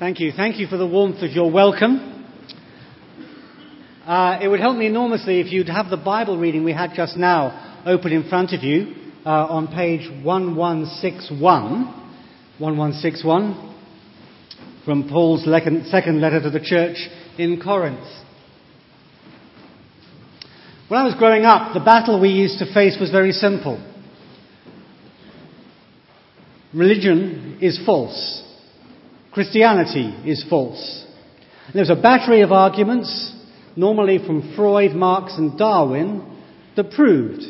Thank you. Thank you for the warmth of your welcome. Uh, it would help me enormously if you'd have the Bible reading we had just now open in front of you uh, on page 1161. 1161 from Paul's second letter to the church in Corinth. When I was growing up, the battle we used to face was very simple. Religion is false. Christianity is false. And there's a battery of arguments, normally from Freud, Marx, and Darwin, that proved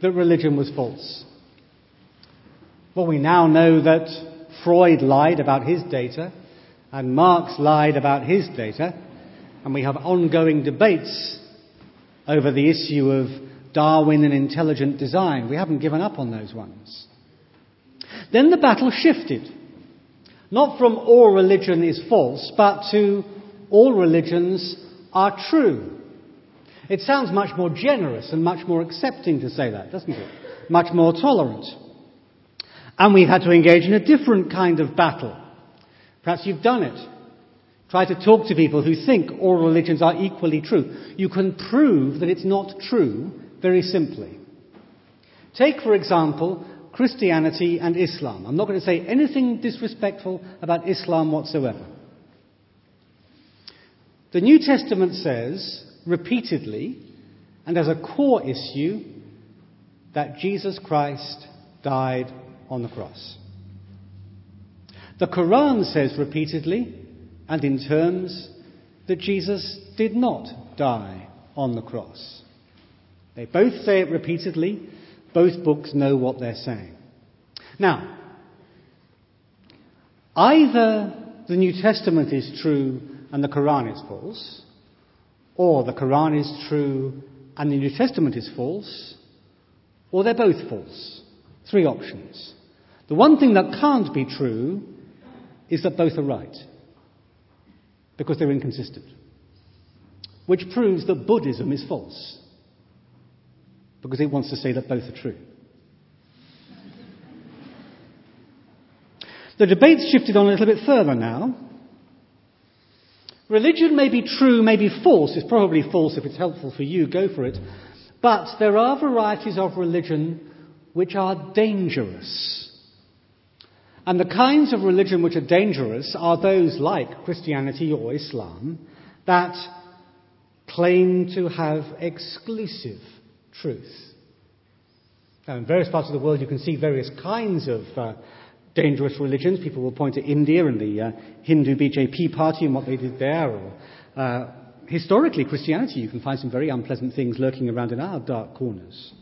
that religion was false. Well, we now know that Freud lied about his data, and Marx lied about his data, and we have ongoing debates over the issue of Darwin and intelligent design. We haven't given up on those ones. Then the battle shifted. Not from all religion is false, but to all religions are true. It sounds much more generous and much more accepting to say that, doesn't it? Much more tolerant. And we've had to engage in a different kind of battle. Perhaps you've done it. Try to talk to people who think all religions are equally true. You can prove that it's not true very simply. Take, for example, Christianity and Islam. I'm not going to say anything disrespectful about Islam whatsoever. The New Testament says repeatedly and as a core issue that Jesus Christ died on the cross. The Quran says repeatedly and in terms that Jesus did not die on the cross. They both say it repeatedly both books know what they're saying. Now, either the New Testament is true and the Quran is false, or the Quran is true and the New Testament is false, or they're both false. Three options. The one thing that can't be true is that both are right, because they're inconsistent, which proves that Buddhism is false because it wants to say that both are true. The debate's shifted on a little bit further now. Religion may be true, may be false. It's probably false if it's helpful for you, go for it. But there are varieties of religion which are dangerous. And the kinds of religion which are dangerous are those like Christianity or Islam that claim to have exclusive truth. Now, in various parts of the world, you can see various kinds of uh, dangerous religions. People will point to India and the uh, Hindu BJP party and what they did there. Or, uh, historically, Christianity, you can find some very unpleasant things lurking around in our dark corners.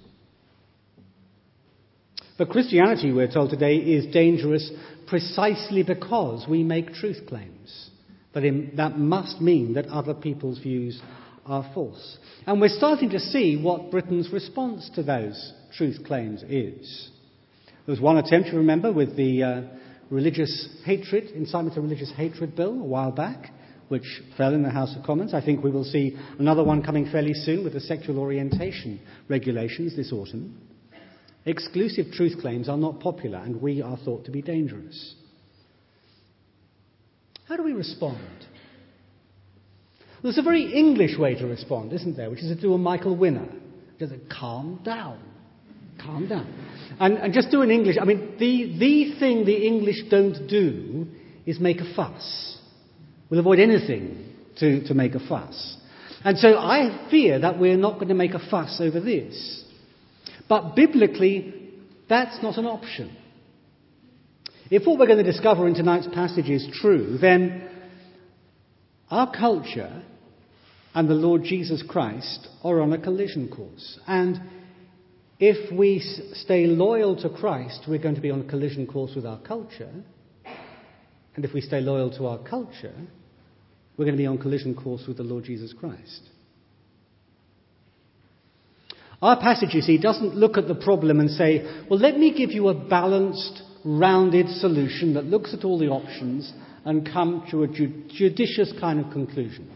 But Christianity, we're told today, is dangerous precisely because we make truth claims. But in, that must mean that other people's views are false. And we're starting to see what Britain's response to those truth claims is. There was one attempt, you remember, with the uh, religious hatred, incitement to religious hatred bill a while back, which fell in the House of Commons. I think we will see another one coming fairly soon with the sexual orientation regulations this autumn. Exclusive truth claims are not popular, and we are thought to be dangerous. How do we respond? There's a very English way to respond, isn't there? Which is to do a Michael Winner. Just calm down. Calm down. And, and just do in English. I mean, the, the thing the English don't do is make a fuss. We'll avoid anything to, to make a fuss. And so I fear that we're not going to make a fuss over this. But biblically, that's not an option. If what we're going to discover in tonight's passage is true, then our culture and the Lord Jesus Christ are on a collision course. And if we stay loyal to Christ, we're going to be on a collision course with our culture. And if we stay loyal to our culture, we're going to be on a collision course with the Lord Jesus Christ. Our passage, you see, doesn't look at the problem and say, well, let me give you a balanced, rounded solution that looks at all the options and come to a judicious kind of conclusion.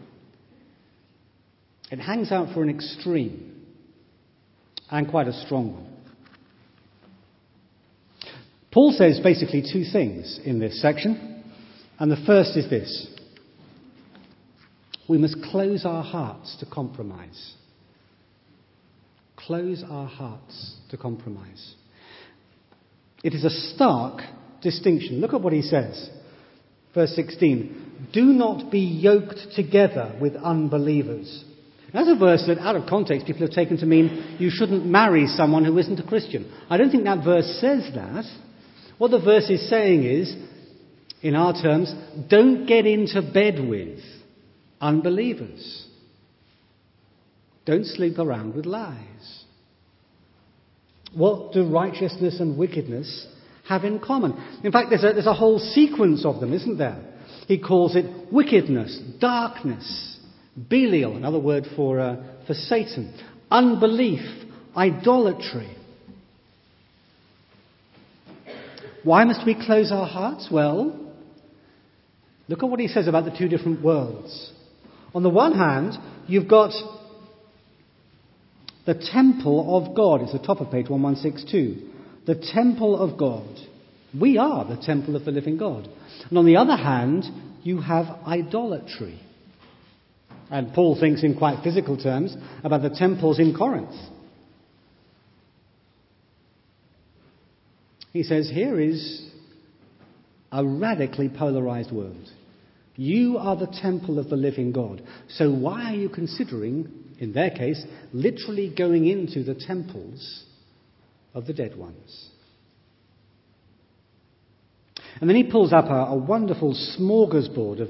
It hangs out for an extreme and quite a strong one. Paul says basically two things in this section. And the first is this we must close our hearts to compromise. Close our hearts to compromise. It is a stark distinction. Look at what he says. Verse 16 Do not be yoked together with unbelievers. That's a verse that, out of context, people have taken to mean you shouldn't marry someone who isn't a Christian. I don't think that verse says that. What the verse is saying is, in our terms, don't get into bed with unbelievers. Don't sleep around with lies. What do righteousness and wickedness have in common? In fact, there's a, there's a whole sequence of them, isn't there? He calls it wickedness, darkness, Belial, another word for, uh, for Satan, unbelief, idolatry. Why must we close our hearts? Well, look at what he says about the two different worlds. On the one hand, you've got the temple of God. It's the top of page 1162. The temple of God. We are the temple of the living God. And on the other hand, you have idolatry. And Paul thinks in quite physical terms about the temples in Corinth. He says, Here is a radically polarized world. You are the temple of the living God. So why are you considering, in their case, literally going into the temples of the dead ones? And then he pulls up a, a wonderful smorgasbord of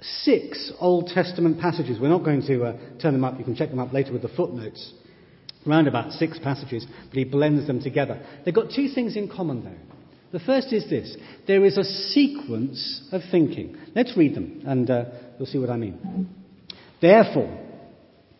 six Old Testament passages. We're not going to uh, turn them up, you can check them up later with the footnotes. Around about six passages, but he blends them together. They've got two things in common, though. The first is this there is a sequence of thinking. Let's read them, and uh, you'll see what I mean. Therefore,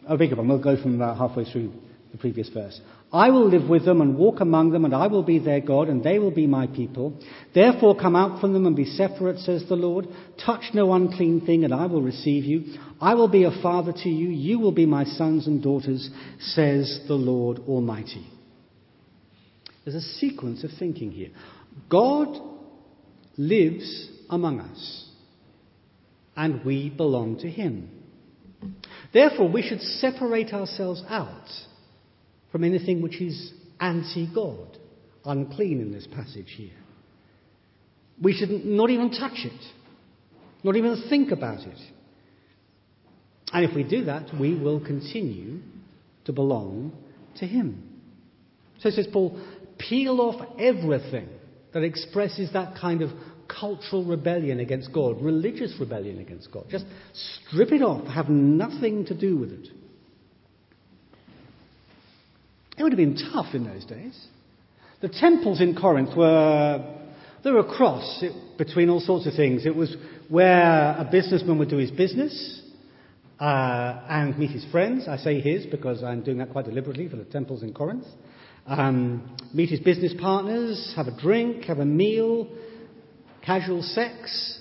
oh, beg your pardon, we'll go from about halfway through the previous verse. I will live with them and walk among them, and I will be their God, and they will be my people. Therefore, come out from them and be separate, says the Lord. Touch no unclean thing, and I will receive you. I will be a father to you. You will be my sons and daughters, says the Lord Almighty. There's a sequence of thinking here. God lives among us, and we belong to Him. Therefore, we should separate ourselves out from anything which is anti God, unclean in this passage here. We should not even touch it, not even think about it. And if we do that, we will continue to belong to Him. So says Paul, peel off everything that expresses that kind of cultural rebellion against God, religious rebellion against God. Just strip it off, have nothing to do with it. It would have been tough in those days. The temples in Corinth were they were a cross between all sorts of things. It was where a businessman would do his business uh, and meet his friends. I say his because I'm doing that quite deliberately for the temples in Corinth um, meet his business partners, have a drink, have a meal, casual sex,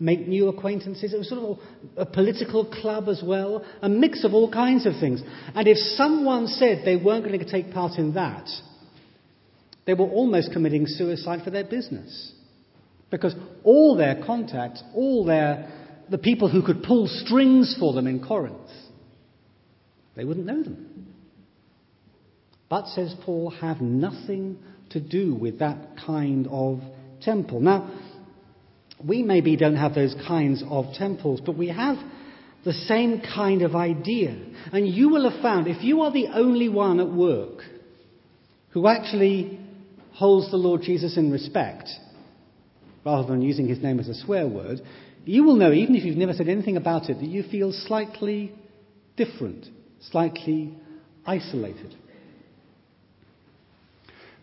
make new acquaintances. It was sort of a political club as well, a mix of all kinds of things. And if someone said they weren't going to take part in that, they were almost committing suicide for their business. Because all their contacts, all their, the people who could pull strings for them in Corinth, they wouldn't know them but, says Paul, have nothing to do with that kind of temple. Now, we maybe don't have those kinds of temples, but we have the same kind of idea. And you will have found, if you are the only one at work who actually holds the Lord Jesus in respect, rather than using his name as a swear word, you will know, even if you've never said anything about it, that you feel slightly different, slightly isolated.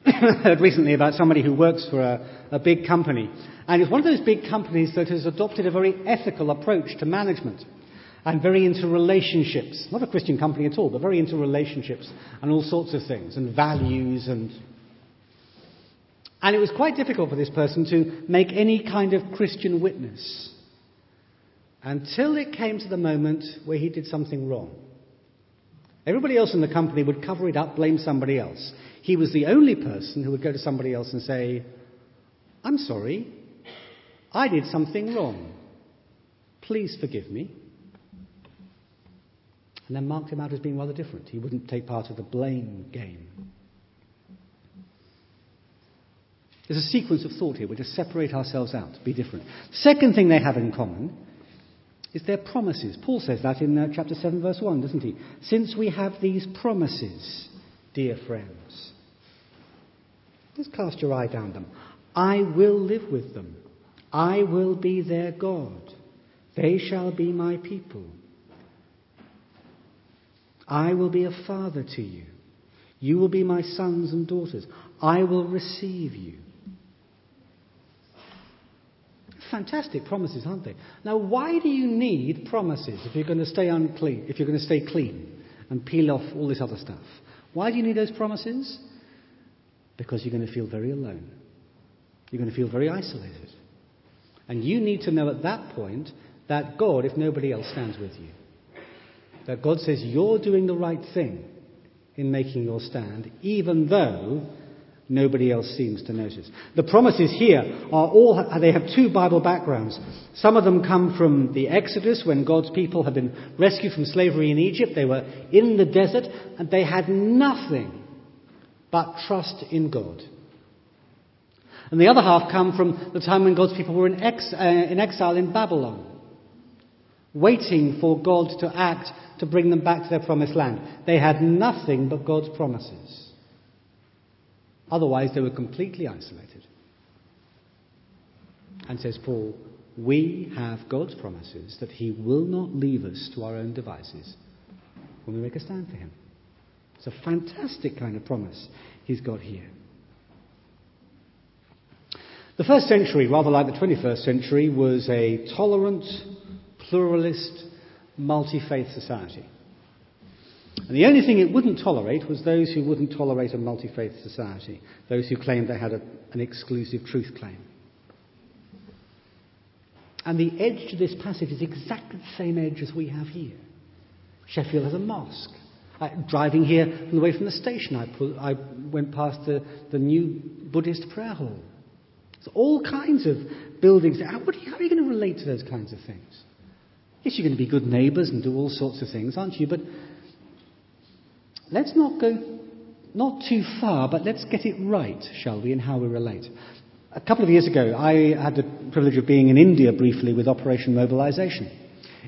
heard recently about somebody who works for a, a big company. And it's one of those big companies that has adopted a very ethical approach to management and very into relationships. Not a Christian company at all, but very into relationships and all sorts of things and values and. And it was quite difficult for this person to make any kind of Christian witness until it came to the moment where he did something wrong. Everybody else in the company would cover it up, blame somebody else. He was the only person who would go to somebody else and say, I'm sorry, I did something wrong. Please forgive me. And then marked him out as being rather different. He wouldn't take part of the blame game. There's a sequence of thought here. We just separate ourselves out, be different. Second thing they have in common is their promises. Paul says that in uh, chapter 7, verse 1, doesn't he? Since we have these promises, dear friends, just cast your eye down them. I will live with them. I will be their God. They shall be my people. I will be a father to you. You will be my sons and daughters. I will receive you. Fantastic promises, aren't they? Now, why do you need promises if you're going to stay unclean, if you're going to stay clean and peel off all this other stuff? Why do you need those promises? Because you're going to feel very alone. You're going to feel very isolated. And you need to know at that point that God, if nobody else, stands with you. That God says you're doing the right thing in making your stand, even though nobody else seems to notice. The promises here are all, they have two Bible backgrounds. Some of them come from the Exodus when God's people had been rescued from slavery in Egypt. They were in the desert and they had nothing but trust in God. And the other half come from the time when God's people were in, ex, uh, in exile in Babylon, waiting for God to act to bring them back to their promised land. They had nothing but God's promises. Otherwise, they were completely isolated. And says Paul, we have God's promises that He will not leave us to our own devices when we make a stand for Him. It's a fantastic kind of promise He's got here. The first century, rather like the 21st century, was a tolerant, pluralist, multi faith society. And the only thing it wouldn't tolerate was those who wouldn't tolerate a multi faith society, those who claimed they had a, an exclusive truth claim. And the edge to this passage is exactly the same edge as we have here. Sheffield has a mosque. Uh, driving here from the way from the station, I, pull, I went past the, the new Buddhist prayer hall. So all kinds of buildings. How, are you, how are you going to relate to those kinds of things? Yes, you're going to be good neighbours and do all sorts of things, aren't you? But let's not go not too far, but let's get it right, shall we, in how we relate. A couple of years ago, I had the privilege of being in India briefly with Operation Mobilization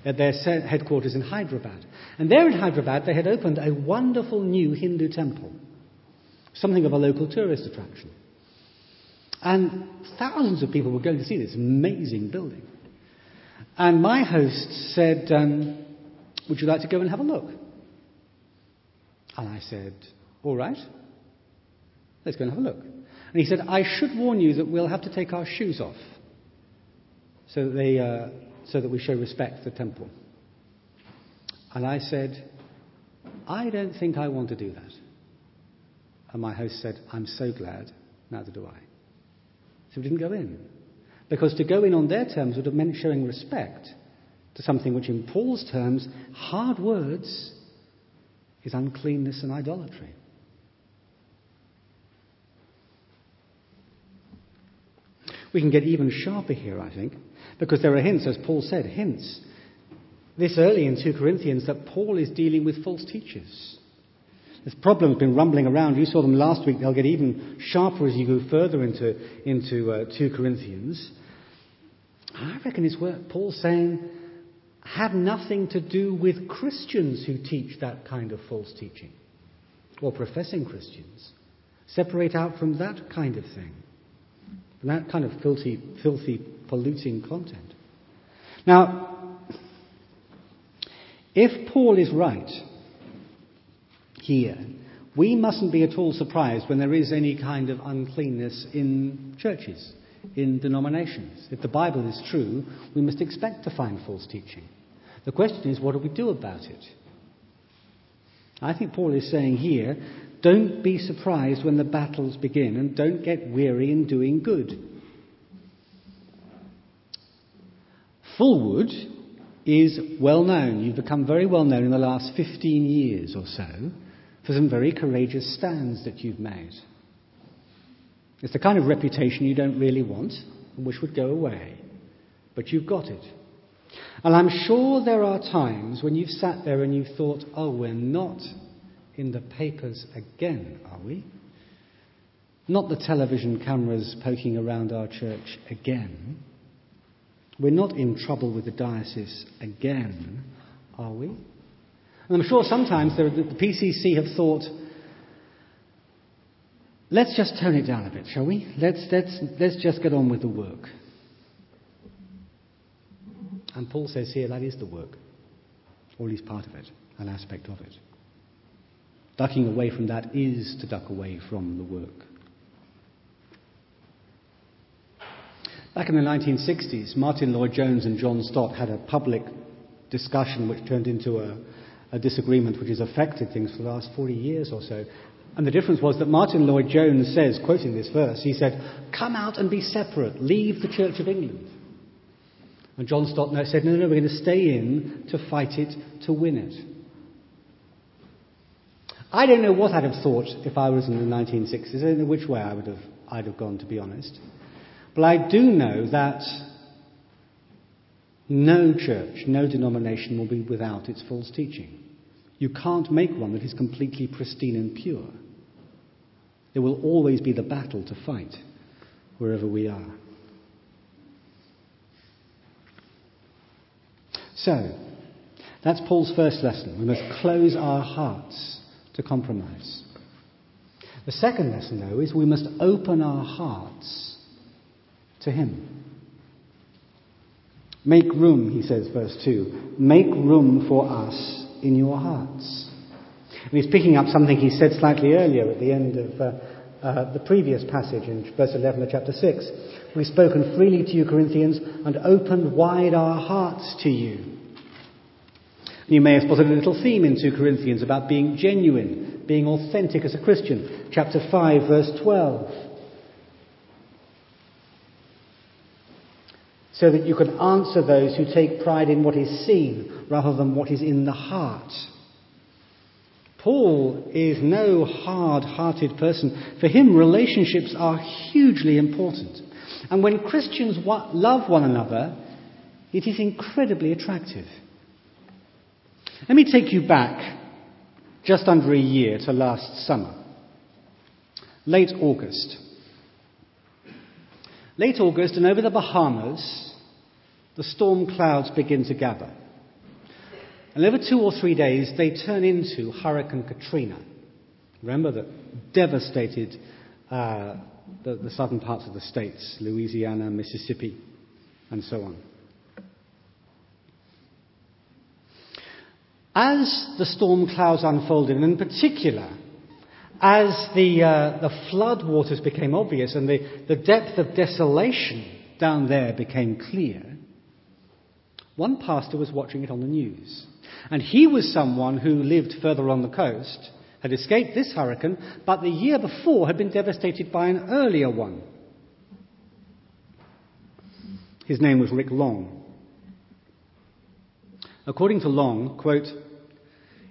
at their headquarters in Hyderabad. And there in Hyderabad, they had opened a wonderful new Hindu temple, something of a local tourist attraction. And thousands of people were going to see this amazing building. And my host said, um, Would you like to go and have a look? And I said, All right, let's go and have a look. And he said, I should warn you that we'll have to take our shoes off so that, they, uh, so that we show respect to the temple. And I said, I don't think I want to do that. And my host said, I'm so glad, neither do I. So we didn't go in. Because to go in on their terms would have meant showing respect to something which, in Paul's terms, hard words is uncleanness and idolatry. We can get even sharper here, I think, because there are hints, as Paul said, hints this early in 2 Corinthians that Paul is dealing with false teachers. This problem has been rumbling around. You saw them last week. They'll get even sharper as you go further into, into uh, 2 Corinthians. I reckon it's worth Paul's saying have nothing to do with Christians who teach that kind of false teaching, or professing Christians. Separate out from that kind of thing, from that kind of filthy, filthy, polluting content. Now, if Paul is right here, we mustn't be at all surprised when there is any kind of uncleanness in churches, in denominations. If the Bible is true, we must expect to find false teaching. The question is, what do we do about it? I think Paul is saying here, don't be surprised when the battles begin and don't get weary in doing good. Fulwood is well known. You've become very well known in the last 15 years or so for some very courageous stands that you've made. It's the kind of reputation you don't really want and wish would go away. But you've got it. And I'm sure there are times when you've sat there and you've thought, oh, we're not in the papers again, are we? Not the television cameras poking around our church again. We're not in trouble with the diocese again, are we? And I'm sure sometimes the PCC have thought, let's just tone it down a bit, shall we? Let's, let's, let's just get on with the work. And Paul says here that is the work, or at least part of it, an aspect of it. Ducking away from that is to duck away from the work. Back in the 1960s, Martyn Lloyd-Jones and John Stott had a public discussion which turned into a, a disagreement which has affected things for the last 40 years or so. And the difference was that Martyn Lloyd-Jones says, quoting this verse, he said, Come out and be separate, leave the Church of England. And John Stott said, No, no, we're going to stay in to fight it, to win it. I don't know what I'd have thought if I was in the 1960s. I don't know which way I would have, I'd have gone, to be honest. But I do know that no church, no denomination will be without its false teaching. You can't make one that is completely pristine and pure. There will always be the battle to fight wherever we are. So, that's Paul's first lesson. We must close our hearts to compromise. The second lesson, though, is we must open our hearts to Him. Make room, he says, verse 2. Make room for us in your hearts. And he's picking up something he said slightly earlier at the end of uh, uh, the previous passage in verse 11 of chapter 6. We've spoken freely to you, Corinthians, and opened wide our hearts to you. And you may have spotted a little theme in 2 Corinthians about being genuine, being authentic as a Christian. Chapter 5, verse 12. so that you can answer those who take pride in what is seen rather than what is in the heart. Paul is no hard hearted person. For him, relationships are hugely important. And when Christians love one another, it is incredibly attractive. Let me take you back just under a year to last summer, late August. Late August, and over the Bahamas, the storm clouds begin to gather. And over two or three days, they turn into Hurricane Katrina. Remember that devastated uh, the, the southern parts of the states, Louisiana, Mississippi, and so on. As the storm clouds unfolded, and in particular, as the, uh, the flood waters became obvious and the, the depth of desolation down there became clear, one pastor was watching it on the news. And he was someone who lived further on the coast, had escaped this hurricane, but the year before had been devastated by an earlier one. His name was Rick Long. According to Long, quote,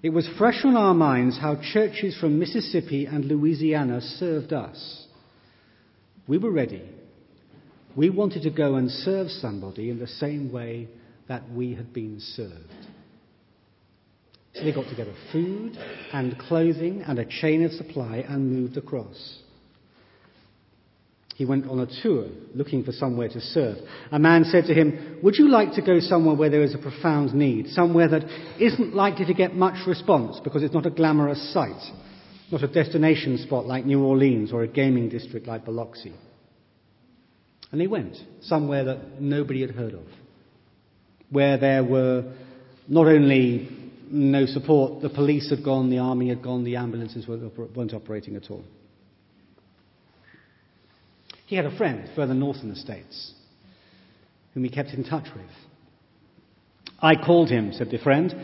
it was fresh on our minds how churches from Mississippi and Louisiana served us. We were ready. We wanted to go and serve somebody in the same way that we had been served. So they got together food and clothing and a chain of supply and moved across. He went on a tour looking for somewhere to serve. A man said to him, Would you like to go somewhere where there is a profound need? Somewhere that isn't likely to get much response because it's not a glamorous sight, not a destination spot like New Orleans or a gaming district like Biloxi. And they went somewhere that nobody had heard of where there were not only no support, the police had gone, the army had gone, the ambulances weren't operating at all. He had a friend further north in the States whom he kept in touch with. I called him, said the friend,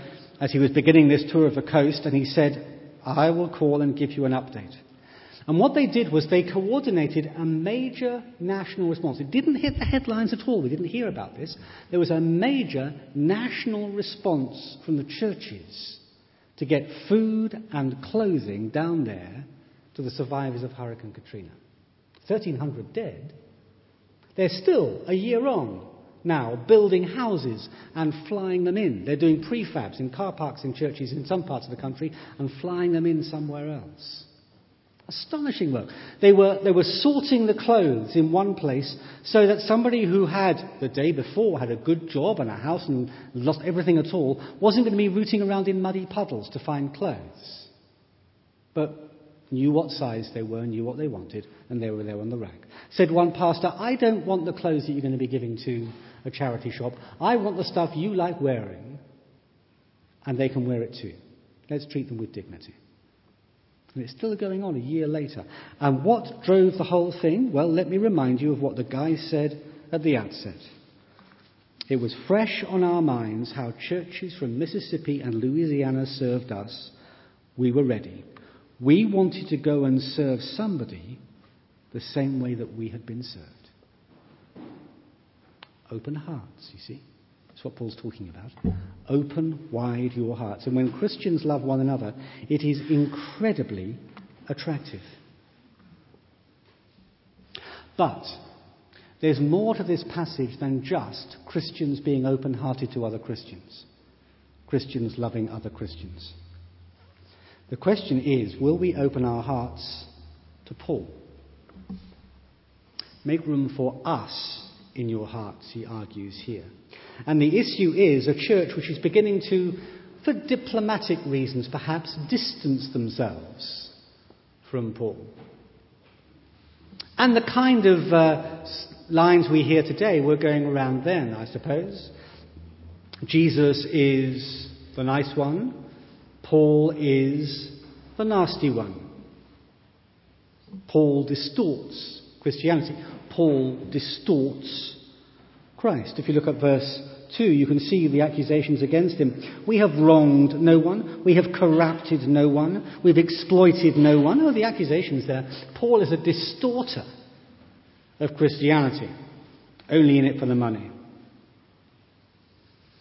as he was beginning this tour of the coast, and he said, I will call and give you an update. And what they did was they coordinated a major national response. It didn't hit the headlines at all. We didn't hear about this. There was a major national response from the churches to get food and clothing down there to the survivors of Hurricane Katrina. 1,300 dead. They're still a year on now building houses and flying them in. They're doing prefabs in car parks in churches in some parts of the country and flying them in somewhere else. Astonishing work. They were, they were sorting the clothes in one place so that somebody who had, the day before, had a good job and a house and lost everything at all, wasn't going to be rooting around in muddy puddles to find clothes. But knew what size they were, knew what they wanted, and they were there on the rack. Said one pastor, I don't want the clothes that you're going to be giving to a charity shop. I want the stuff you like wearing, and they can wear it too. Let's treat them with dignity. And it's still going on a year later. And what drove the whole thing? Well, let me remind you of what the guy said at the outset. It was fresh on our minds how churches from Mississippi and Louisiana served us. We were ready. We wanted to go and serve somebody the same way that we had been served. Open hearts, you see. That's what Paul's talking about. Open wide your hearts. And when Christians love one another, it is incredibly attractive. But there's more to this passage than just Christians being open hearted to other Christians, Christians loving other Christians. The question is will we open our hearts to Paul? Make room for us in your hearts, he argues here. And the issue is a church which is beginning to, for diplomatic reasons perhaps, distance themselves from Paul. And the kind of uh, lines we hear today were going around then, I suppose. Jesus is the nice one, Paul is the nasty one. Paul distorts Christianity. Paul distorts Christ. If you look at verse 2, you can see the accusations against him. We have wronged no one. We have corrupted no one. We've exploited no one. Oh, the accusations there. Paul is a distorter of Christianity, only in it for the money.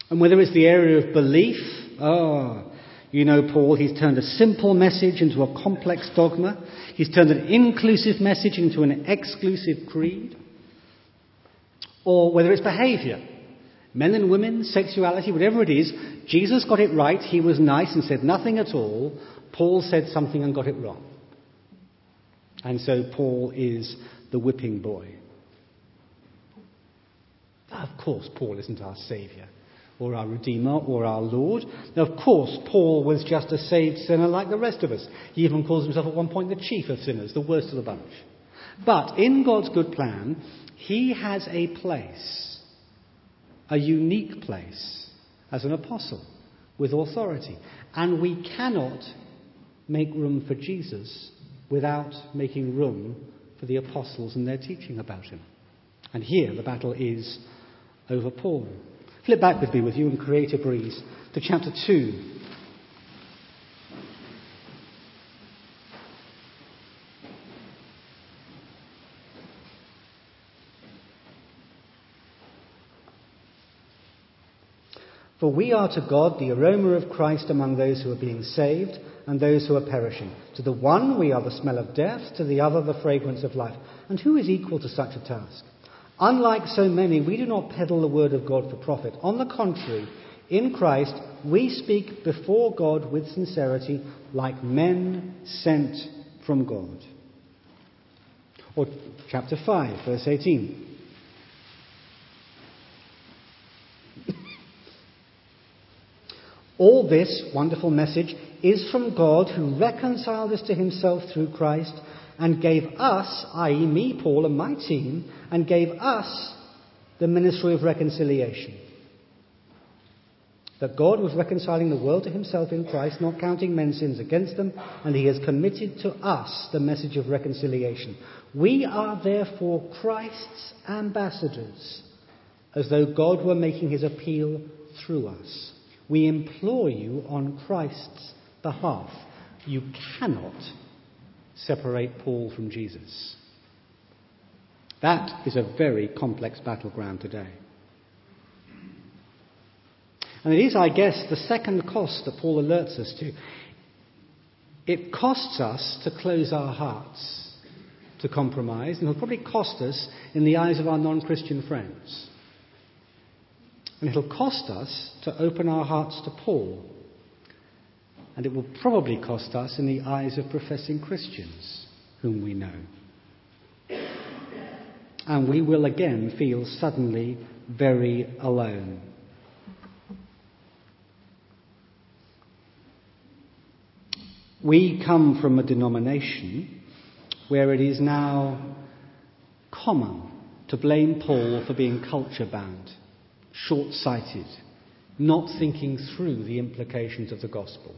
And whether it's the area of belief, oh, you know Paul, he's turned a simple message into a complex dogma. He's turned an inclusive message into an exclusive creed. Or whether it's behavior. Men and women, sexuality, whatever it is, Jesus got it right. He was nice and said nothing at all. Paul said something and got it wrong. And so Paul is the whipping boy. Of course, Paul isn't our Saviour or our Redeemer or our Lord. Now, of course, Paul was just a saved sinner like the rest of us. He even calls himself at one point the chief of sinners, the worst of the bunch. But in God's good plan, he has a place, a unique place, as an apostle with authority. And we cannot make room for Jesus without making room for the apostles and their teaching about him. And here the battle is over Paul. Flip back with me with you and create a breeze to chapter 2. For we are to God the aroma of Christ among those who are being saved and those who are perishing. To the one we are the smell of death, to the other the fragrance of life. And who is equal to such a task? Unlike so many, we do not peddle the word of God for profit. On the contrary, in Christ, we speak before God with sincerity, like men sent from God. Or chapter 5, verse 18. All this wonderful message is from God who reconciled us to himself through Christ and gave us, i.e., me, Paul, and my team, and gave us the ministry of reconciliation. That God was reconciling the world to himself in Christ, not counting men's sins against them, and he has committed to us the message of reconciliation. We are therefore Christ's ambassadors, as though God were making his appeal through us. We implore you on Christ's behalf. You cannot separate Paul from Jesus. That is a very complex battleground today. And it is, I guess, the second cost that Paul alerts us to. It costs us to close our hearts to compromise, and it'll probably cost us in the eyes of our non Christian friends. And it'll cost us to open our hearts to Paul. And it will probably cost us in the eyes of professing Christians whom we know. And we will again feel suddenly very alone. We come from a denomination where it is now common to blame Paul for being culture bound, short sighted, not thinking through the implications of the gospel.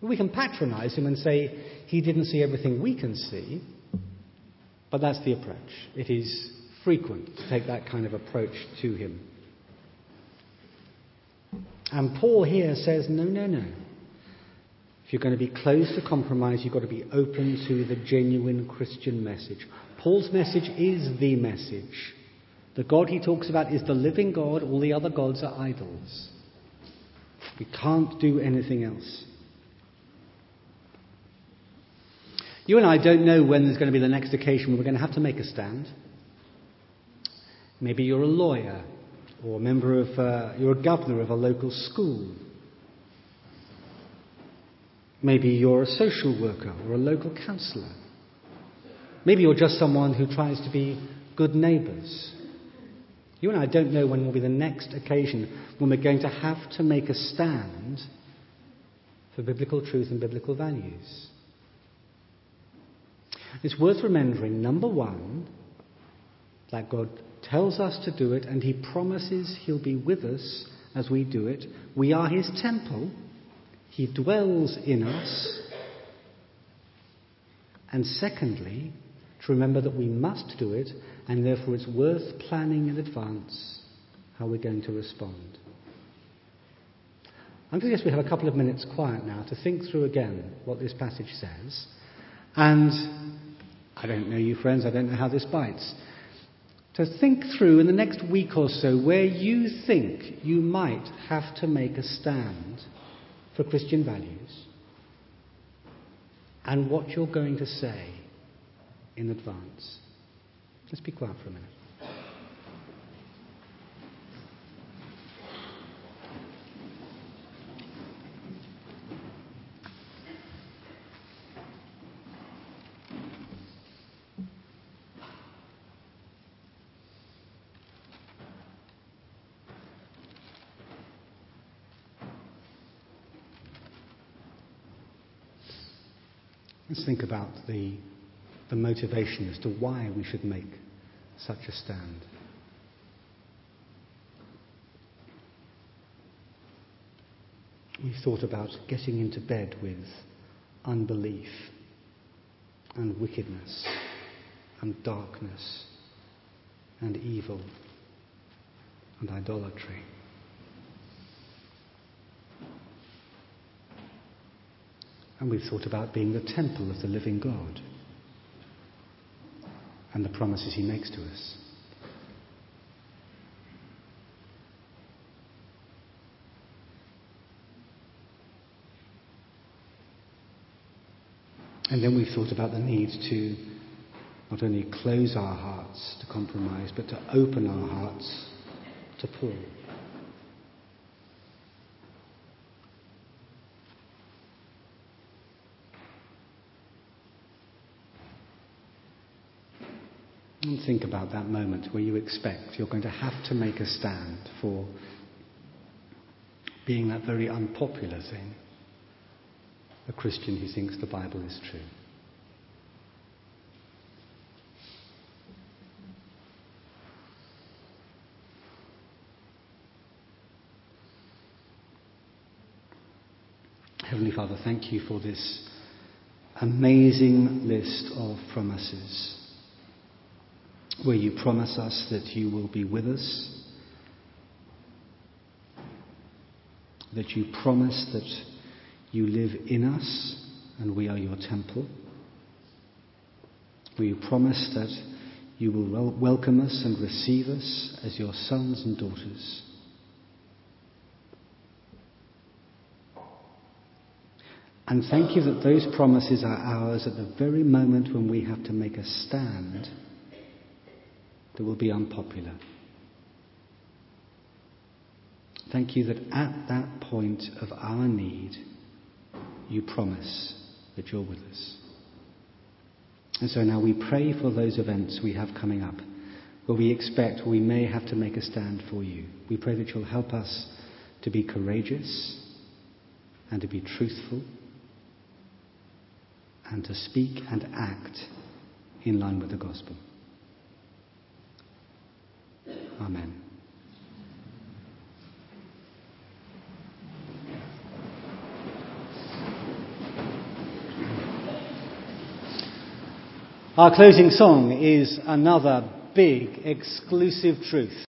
We can patronize him and say he didn't see everything we can see, but that's the approach. It is frequent to take that kind of approach to him. And Paul here says, no, no, no. If you're going to be closed to compromise, you've got to be open to the genuine Christian message. Paul's message is the message. The God he talks about is the living God, all the other gods are idols. We can't do anything else. You and I don't know when there's going to be the next occasion when we're going to have to make a stand. Maybe you're a lawyer, or a member of, uh, you're a governor of a local school. Maybe you're a social worker or a local counsellor. Maybe you're just someone who tries to be good neighbours. You and I don't know when will be the next occasion when we're going to have to make a stand for biblical truth and biblical values. It's worth remembering, number one, that God tells us to do it and He promises He'll be with us as we do it. We are His temple, He dwells in us. And secondly, remember that we must do it and therefore it's worth planning in advance how we're going to respond. I'm going to guess we have a couple of minutes quiet now to think through again what this passage says. And I don't know you, friends, I don't know how this bites. To think through in the next week or so where you think you might have to make a stand for Christian values and what you're going to say in advance. Let's be quiet for a minute. Let's think about the, the motivation as to why we should make such a stand. We've thought about getting into bed with unbelief and wickedness and darkness and evil and idolatry. And we've thought about being the temple of the living God and the promises he makes to us. And then we've thought about the need to not only close our hearts to compromise, but to open our hearts to Paul. And think about that moment where you expect you're going to have to make a stand for being that very unpopular thing a Christian who thinks the Bible is true. Heavenly Father, thank you for this amazing list of promises where you promise us that you will be with us, that you promise that you live in us and we are your temple, where you promise that you will wel- welcome us and receive us as your sons and daughters. And thank you that those promises are ours at the very moment when we have to make a stand that will be unpopular. Thank you that at that point of our need, you promise that you're with us. And so now we pray for those events we have coming up where we expect we may have to make a stand for you. We pray that you'll help us to be courageous and to be truthful and to speak and act in line with the gospel. Amen. Our closing song is another big exclusive truth.